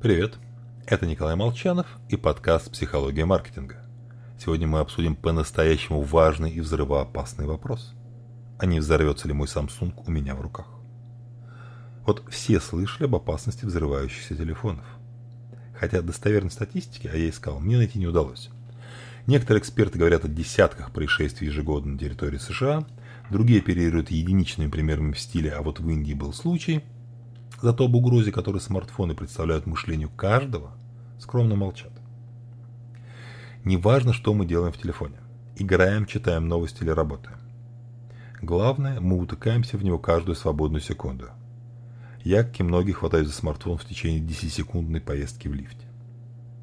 Привет, это Николай Молчанов и подкаст «Психология маркетинга». Сегодня мы обсудим по-настоящему важный и взрывоопасный вопрос. А не взорвется ли мой Samsung у меня в руках? Вот все слышали об опасности взрывающихся телефонов. Хотя достоверной статистики, а я искал, мне найти не удалось. Некоторые эксперты говорят о десятках происшествий ежегодно на территории США, другие оперируют единичными примерами в стиле «а вот в Индии был случай», Зато об угрозе, которую смартфоны представляют мышлению каждого, скромно молчат. Неважно, что мы делаем в телефоне. Играем, читаем новости или работаем. Главное, мы утыкаемся в него каждую свободную секунду. Я, как и многие, хватаюсь за смартфон в течение 10-секундной поездки в лифте.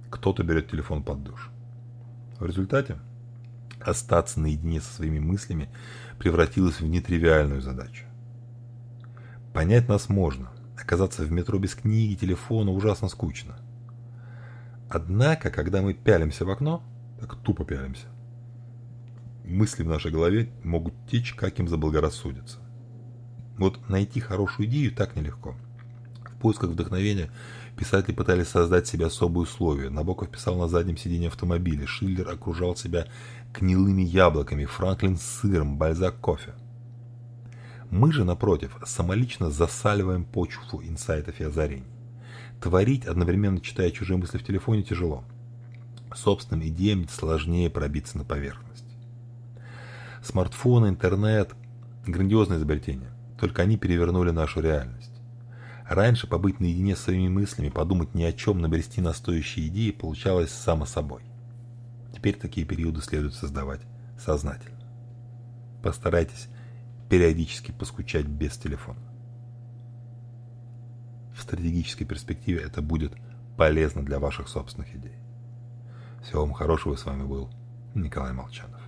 Кто-то берет телефон под душ. В результате остаться наедине со своими мыслями превратилось в нетривиальную задачу. Понять нас можно, Оказаться в метро без книги, телефона ужасно скучно. Однако, когда мы пялимся в окно, так тупо пялимся, мысли в нашей голове могут течь, как им заблагорассудится. Вот найти хорошую идею так нелегко. В поисках вдохновения писатели пытались создать себе особые условия. Набоков писал на заднем сиденье автомобиля, Шиллер окружал себя гнилыми яблоками, Франклин сыром, Бальзак кофе. Мы же, напротив, самолично засаливаем почву инсайтов и озарений. Творить, одновременно читая чужие мысли в телефоне, тяжело. Собственным идеям сложнее пробиться на поверхность. Смартфон, интернет – грандиозное изобретение, только они перевернули нашу реальность. Раньше побыть наедине с своими мыслями, подумать ни о чем, набрести на идеи получалось само собой. Теперь такие периоды следует создавать сознательно. Постарайтесь периодически поскучать без телефона. В стратегической перспективе это будет полезно для ваших собственных идей. Всего вам хорошего, с вами был Николай Молчанов.